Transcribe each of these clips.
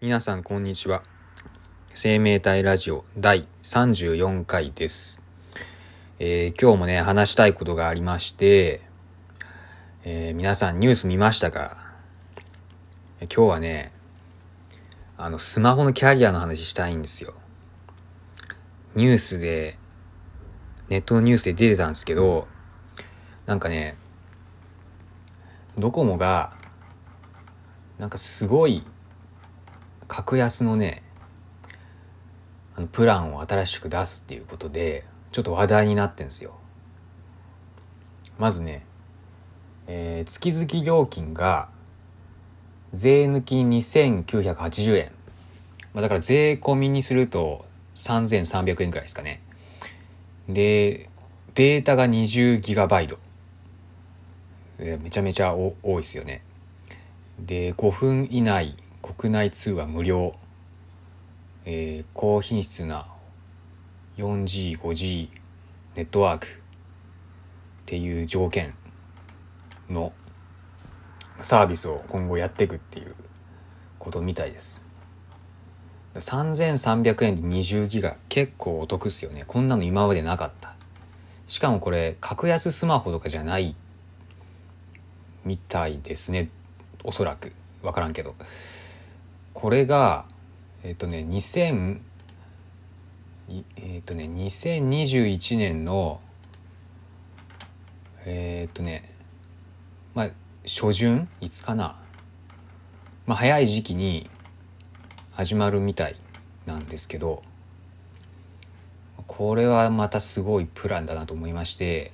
皆さんこんにちは。生命体ラジオ第34回です、えー今日もね話したいことがありまして、えー皆さんニュース見ましたか？今日はねあのスマホのキャリアの話したいんですよ。ニュースでネットのニュースで出てたんですけどなんかねドコモがなんかすごい格安のねあのプランを新しく出すっていうことでちょっと話題になってんですよ。まずね、えー月々料金が税抜き2980円、まあ、だから税込みにすると3300円くらいですかね。でデータが 20GB えーめちゃめちゃお多いですよね。で5分以内国内通話無料、えー高品質な 4G、5G ネットワーク。っていう条件のサービスを今後やっていくっていうことみたいです。3300円で20ギガ結構お得っすよね。こんなの今までなかった。しかもこれ格安スマホとかじゃないみたいですね。おそらく。分からんけど。これがえっ、とね2000えっ、とね2021年のえっ、とねまあ初旬？いつかな？まあ早い時期に始まるみたいなんですけどこれはまたすごいプランだなと思いまして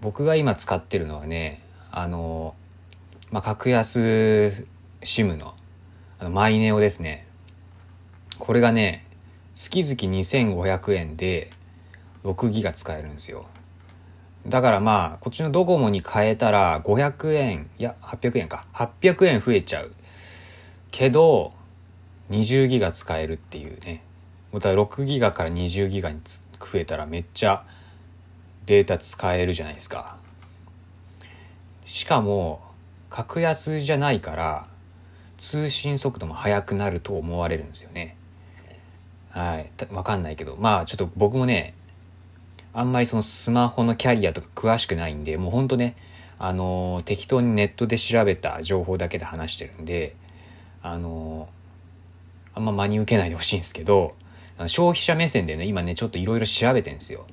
僕が今使ってるのはねあの、まあ、格安 SIM のあのマイネオですね。これがね月々2500円で6ギガ使えるんですよ。だからまあこっちのドコモに変えたら500円いや800円か。800円増えちゃう。けど20ギガ使えるっていうね。また6ギガから20ギガに増えたらめっちゃデータ使えるじゃないですか。しかも格安じゃないから通信速度も速くなると思われるんですよね。はい。わかんないけど。まあちょっと僕もねあんまりそのスマホのキャリアとか詳しくないんでもうほんとねあのー適当にネットで調べた情報だけで話してるんであのーあんま真に受けないでほしいんですけど消費者目線でね今ねちょっといろいろ調べてんですよ。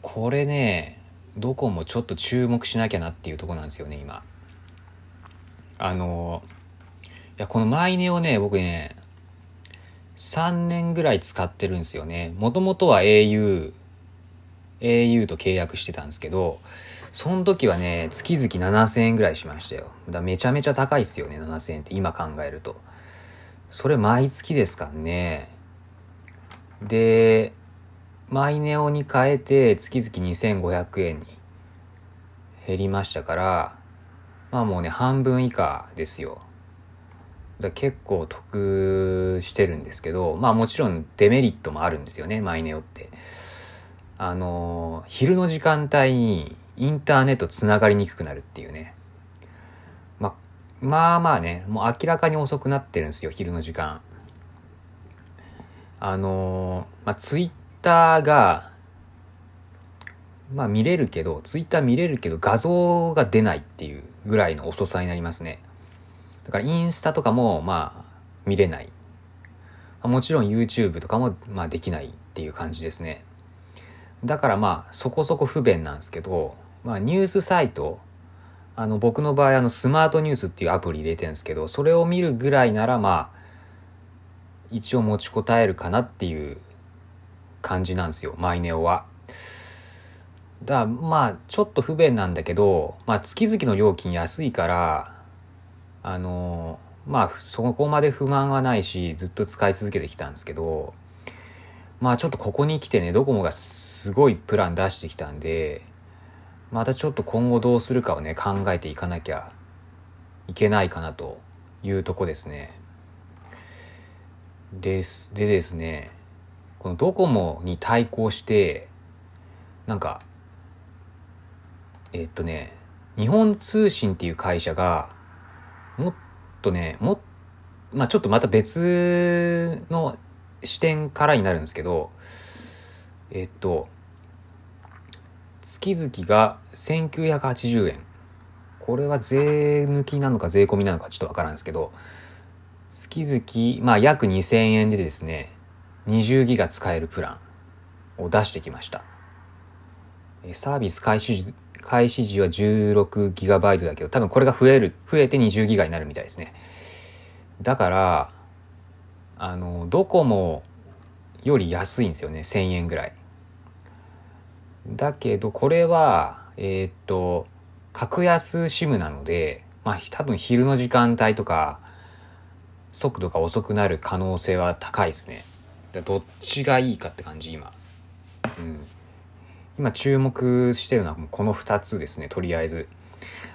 これねどこもちょっと注目しなきゃなっていうとこなんですよね今。あのいやこのマイネをね僕ね3年ぐらい使ってるんですよね。もともとは au au と契約してたんですけどその時はね月々7000円ぐらいしましたよ。だめちゃめちゃ高いですよね7000円って今考えると。それ毎月ですかね。でマイネオに変えて月々2500円に減りましたからまあもうね半分以下ですよ。だ結構得してるんですけどまあもちろんデメリットもあるんですよねマイネオって。あの昼の時間帯にインターネットつながりにくくなるっていうね。ままあまあねもう明らかに遅くなってるんですよ昼の時間。あのまあツイッターがまあ見れるけどツイッター見れるけど画像が出ないっていう。ぐらいの遅さになりますね。だからインスタとかもまあ見れない。もちろん YouTube とかもまあできないっていう感じですね。だからまあそこそこ不便なんですけどまあニュースサイトあの僕の場合あのスマートニュースっていうアプリ入れてるんですけどそれを見るぐらいならまあ一応持ちこたえるかなっていう感じなんですよマイネオは。だまあちょっと不便なんだけど、まあ、月々の料金安いからあのまあそこまで不満はないしずっと使い続けてきたんですけどまあちょっとここに来てねドコモがすごいプラン出してきたんでまたちょっと今後どうするかをね考えていかなきゃいけないかなというとこですね。ですでですねこのドコモに対抗してなんかえっとね日本通信っていう会社がもっとねもまあちょっとまた別の視点からになるんですけど、えっと、月々が1980円。これは税抜きなのか税込みなのかちょっとわからんですけど、月々、まあ約2000円でですね、20ギガ使えるプランを出してきました。サービス開始、開始時は 16GB だけど、多分これが増える、増えて 20GB になるみたいですね。だから、あの、ドコモより安いんですよね。1000円ぐらい。だけど、これは、えー、っと、格安 SIM なので、まあ多分昼の時間帯とか、速度が遅くなる可能性は高いですね。どっちがいいかって感じ、今。うん。今注目してるのはこの2つですね、とりあえず。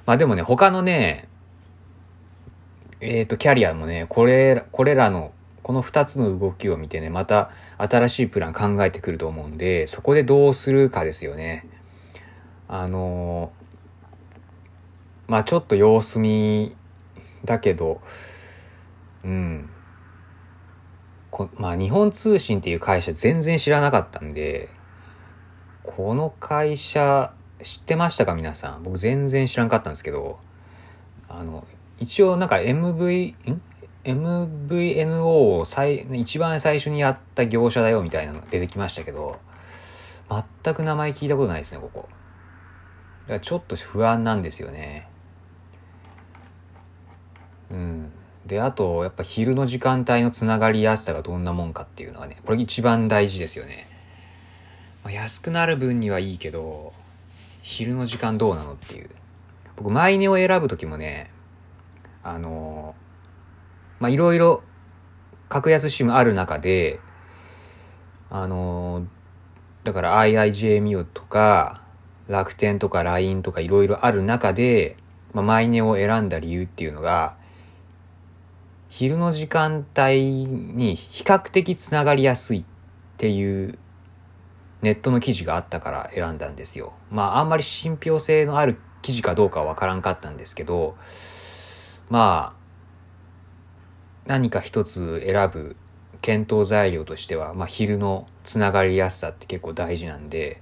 まあでもね、他のね、えっ、ー、と、キャリアもね、これ、これらの、この2つの動きを見てね、また新しいプラン考えてくると思うんで、そこでどうするかですよね。あのまあちょっと様子見だけど、うん。こまあ日本通信っていう会社全然知らなかったんで、この会社知ってましたか皆さん？僕全然知らんかったんですけど、あの、一応なんか MV、ん？MVNO を最、一番最初にやった業者だよみたいなの出てきましたけど、全く名前聞いたことないですね、ここ。だからちょっと不安なんですよね。うん。で、あと、やっぱ昼の時間帯のつながりやすさがどんなもんかっていうのはね、これ一番大事ですよね。まあ、安くなる分にはいいけど、昼の時間どうなのっていう。僕、マイネを選ぶ時もね、あのま、いろいろ格安 SIM ある中で、あのだから IIJMU とか、楽天とか LINE とかいろいろある中で、まあ、マイネを選んだ理由っていうのが、昼の時間帯に比較的つながりやすいっていうネットの記事があったから選んだんですよ。まああんまり信憑性のある記事かどうかはわからんかったんですけど、まあ何か一つ選ぶ検討材料としては、まあ昼のつながりやすさって結構大事なんで、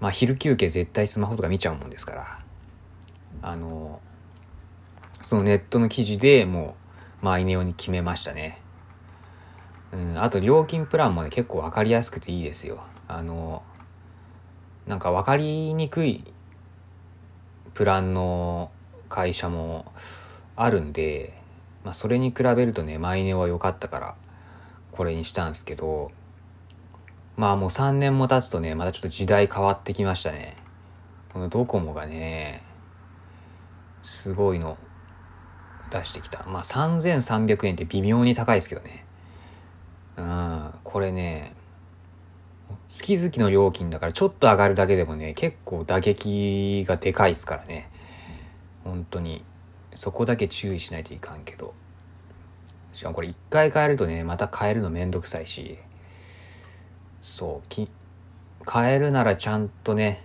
まあ昼休憩絶対スマホとか見ちゃうもんですから、あの、そのネットの記事でもうマイネオに決めましたね。うん、あと料金プランもね結構分かりやすくていいですよ。あのなんか分かりにくいプランの会社もあるんで、まあ、それに比べるとねマイネオは良かったからこれにしたんですけどまあもう3年も経つとねまたちょっと時代変わってきましたね。このドコモがねすごいの出してきた。まあ3300円って微妙に高いですけどね。うんこれね月々の料金だからちょっと上がるだけでもね、結構打撃がでかいっすからね。本当に。そこだけ注意しないといかんけど。しかもこれ一回変えるとね、また変えるのめんどくさいし。そう、き、変えるならちゃんとね、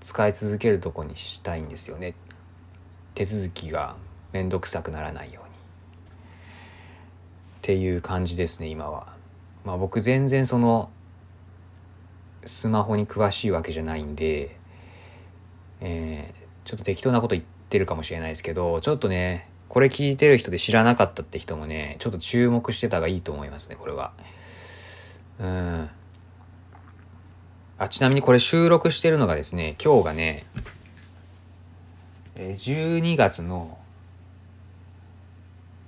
使い続けるとこにしたいんですよね。手続きがめんどくさくならないように。っていう感じですね、今は。まあ僕全然そのスマホに詳しいわけじゃないんで、えー、ちょっと適当なこと言ってるかもしれないですけど、ちょっとね、これ聞いてる人で知らなかったって人もね、ちょっと注目してたがいいと思いますね、これは。うん。あ、ちなみにこれ収録してるのがですね、今日がね、12月の、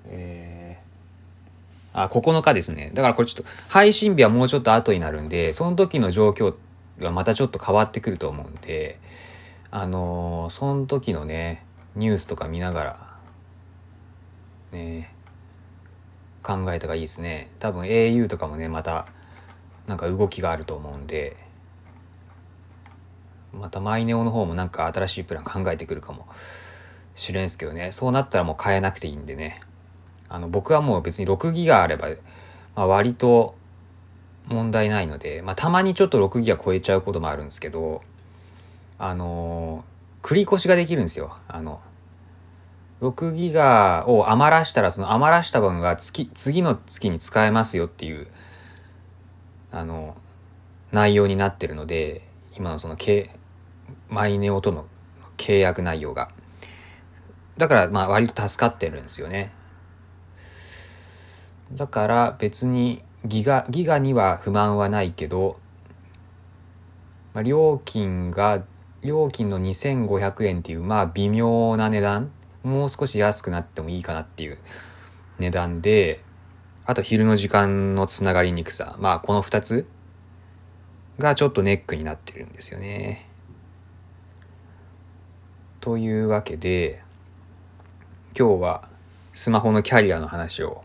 えーあ、9日ですね。だからこれちょっと、配信日はもうちょっと後になるんで、その時の状況がまたちょっと変わってくると思うんで、あのー、その時のね、ニュースとか見ながら、ね、考えた方がいいですね。多分 au とかもね、また、なんか動きがあると思うんで、またマイネオの方もなんか新しいプラン考えてくるかもしれんすけどね、そうなったらもう変えなくていいんでね。あの、僕はもう別に6ギガあれば、まあ、割と問題ないので、まあ、たまにちょっと6ギガ超えちゃうこともあるんですけど、あのー、繰り越しができるんですよ。あの、6ギガを余らしたらその余らした分が月次の月に使えますよっていうあの内容になってるので今のそのマイネオとの契約内容がだからまあ割と助かってるんですよねだから別にギガギガには不満はないけど、まあ、料金が料金の2500円っていうまあ微妙な値段もう少し安くなってもいいかなっていう値段で、あと昼の時間のつながりにくさ。まあこの2つがちょっとネックになってるんですよね。というわけで、今日はスマホのキャリアの話を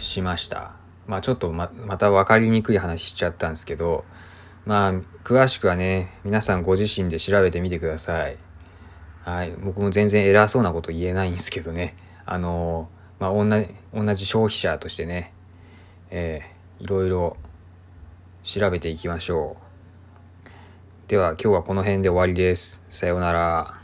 しました。まあちょっとままた分かりにくい話しちゃったんですけど、まあ詳しくはね、皆さんご自身で調べてみてください。はい、僕も全然偉そうなこと言えないんですけどね、あのまあ、同じ、同じ消費者としてね、えー、いろいろ調べていきましょう。では今日はこの辺で終わりです。さようなら。